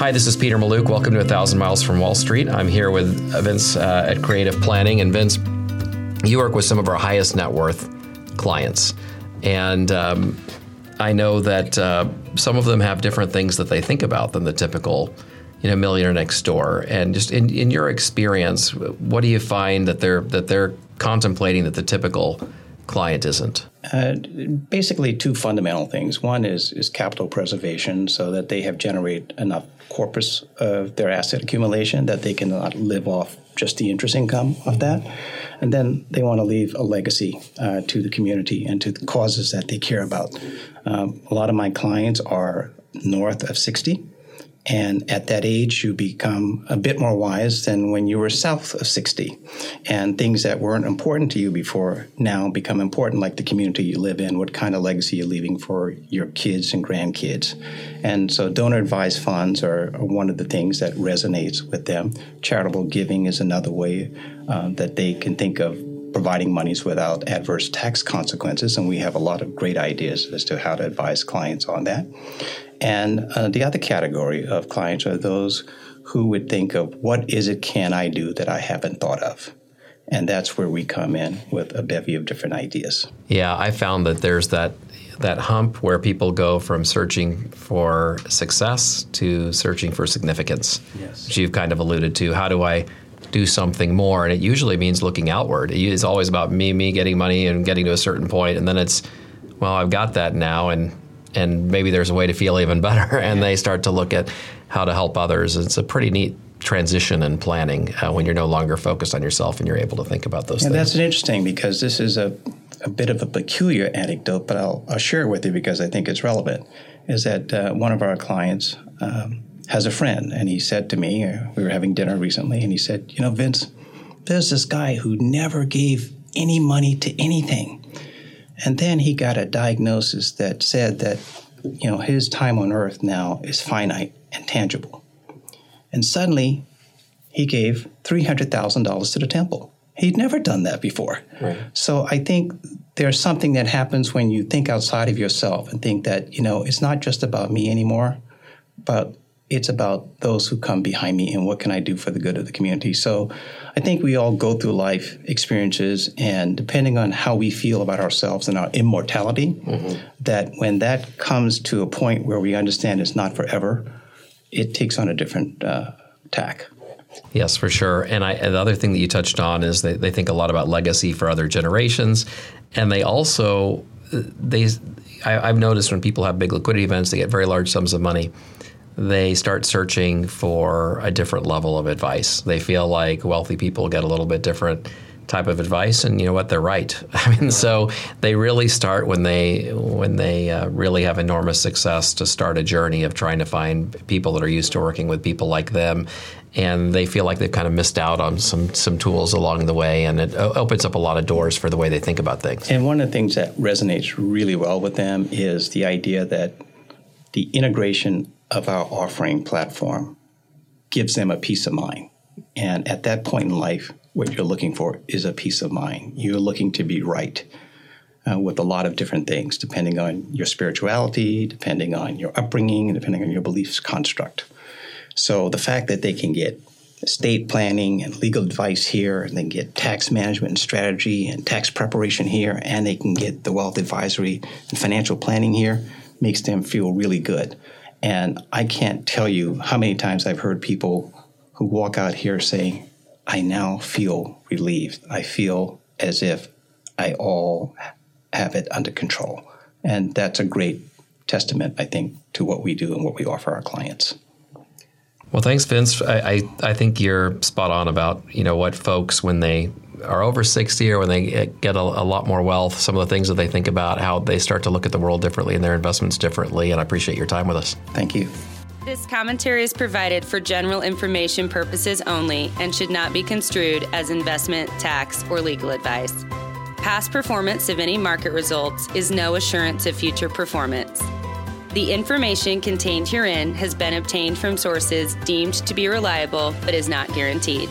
Hi, this is Peter Mallouk. Welcome to A Thousand Miles from Wall Street. I'm here with Vince uh, at Creative Planning. And Vince, you work with some of our highest net worth clients. And um, I know that uh, some of them have different things that they think about than the typical you know, millionaire next door. And just in, in your experience, what do you find that they're that they're contemplating that the typical client isn't? Uh, basically, two fundamental things. One is is capital preservation, so that they have generated enough corpus of their asset accumulation that they cannot live off just the interest income of that. And then they want to leave a legacy uh, to the community and to the causes that they care about. Um, a lot of my clients are north of 60. And at that age, you become a bit more wise than when you were south of 60. And things that weren't important to you before now become important, like the community you live in, what kind of legacy you're leaving for your kids and grandkids. And so, donor advised funds are, are one of the things that resonates with them. Charitable giving is another way uh, that they can think of providing monies without adverse tax consequences. And we have a lot of great ideas as to how to advise clients on that. And uh, the other category of clients are those who would think of what is it can I do that I haven't thought of? And that's where we come in with a bevy of different ideas. Yeah, I found that there's that that hump where people go from searching for success to searching for significance. Yes. Which you've kind of alluded to. How do I do something more? And it usually means looking outward. It's always about me, me getting money and getting to a certain point, and then it's, well, I've got that now, and and maybe there's a way to feel even better. And they start to look at how to help others. It's a pretty neat transition in planning uh, when you're no longer focused on yourself and you're able to think about those yeah, things. That's interesting because this is a, a bit of a peculiar anecdote, but I'll, I'll share it with you because I think it's relevant. Is that uh, one of our clients um, has a friend, and he said to me, uh, we were having dinner recently, and he said, You know, Vince, there's this guy who never gave any money to anything. And then he got a diagnosis that said that, you know, his time on earth now is finite and tangible. And suddenly he gave $300,000 to the temple. He'd never done that before. Right. So I think there's something that happens when you think outside of yourself and think that, you know, it's not just about me anymore, but it's about those who come behind me and what can I do for the good of the community. So I think we all go through life experiences, and depending on how we feel about ourselves and our immortality, mm-hmm. that when that comes to a point where we understand it's not forever, it takes on a different uh, tack. Yes, for sure. And, I, and the other thing that you touched on is they, they think a lot about legacy for other generations, and they also they I, I've noticed when people have big liquidity events, they get very large sums of money they start searching for a different level of advice. They feel like wealthy people get a little bit different type of advice, and you know what? They're right. I mean, so they really start when they when they uh, really have enormous success to start a journey of trying to find people that are used to working with people like them, and they feel like they've kind of missed out on some some tools along the way, and it opens up a lot of doors for the way they think about things. And one of the things that resonates really well with them is the idea that the integration of our offering platform gives them a peace of mind. And at that point in life, what you're looking for is a peace of mind. You're looking to be right uh, with a lot of different things, depending on your spirituality, depending on your upbringing, and depending on your beliefs construct. So the fact that they can get estate planning and legal advice here, and they get tax management and strategy and tax preparation here, and they can get the wealth advisory and financial planning here, makes them feel really good. And I can't tell you how many times I've heard people who walk out here saying, I now feel relieved. I feel as if I all have it under control. And that's a great testament, I think, to what we do and what we offer our clients. Well, thanks, Vince. I, I, I think you're spot on about you know what folks when they are over 60 or when they get a, a, lot more wealth, some of the things that they think about, how they start to look at the world differently and their investments differently. And I appreciate your time with us. Thank you. This commentary is provided for general information purposes only and should not be construed as investment, tax, or legal advice. Past performance of any market results is no assurance of future performance. The information contained herein has been obtained from sources deemed to be reliable but is not guaranteed.